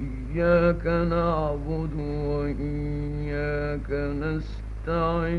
إياك نعبد وإياك نستعين.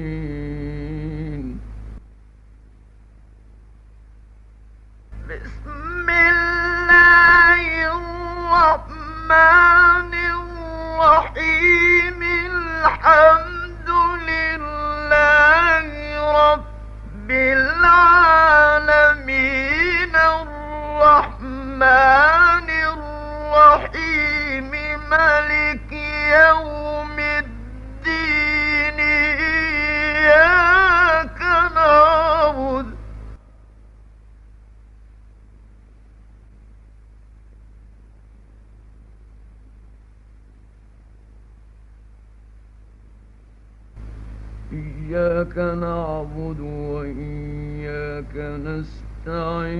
ملك يوم الدين إياك نعبد. إياك نعبد وإياك نستعين.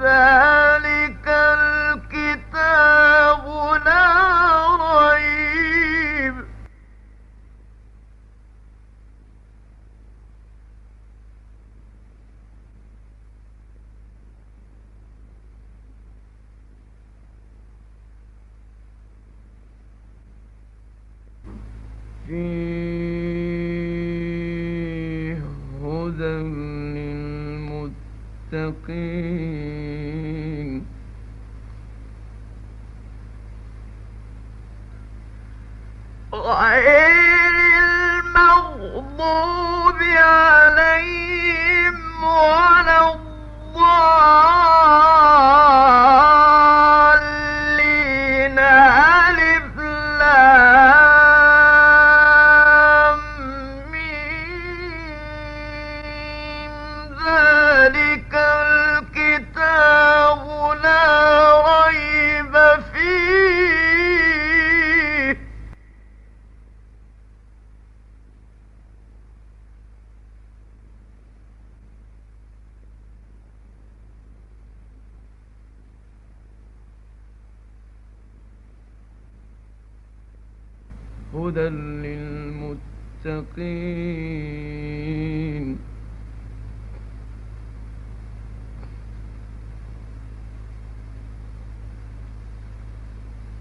ذلك الكتاب لا ريب. فيه للمتقين غير المغضوب عليهم ذلك الكتاب لا ريب فيه. هدى للمتقين.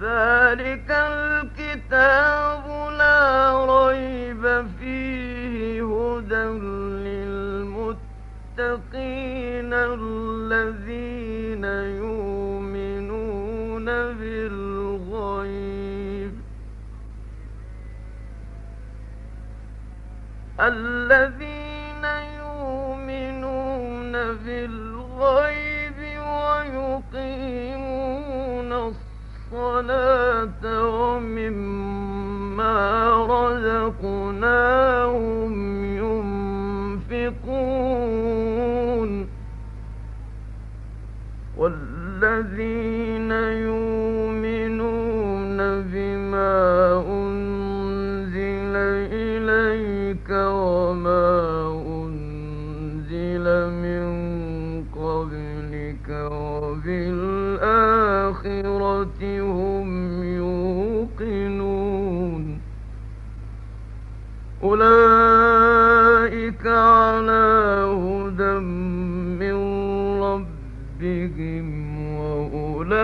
ذلك الكتاب لا ريب فيه هدى للمتقين الذين يؤمنون بالغيب الذين والذين يؤمنون بما أنزل إليك وما أنزل من قبلك وبالآخرة هم يوقنون أولئك وأولئك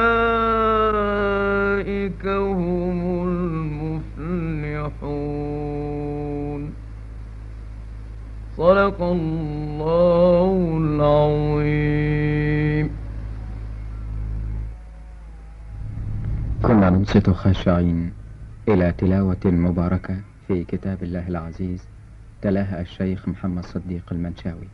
هم المفلحون. صدق الله العظيم. كنا ننصت خاشعين. إلى تلاوة مباركة في كتاب الله العزيز تلاها الشيخ محمد صديق المنشاوي.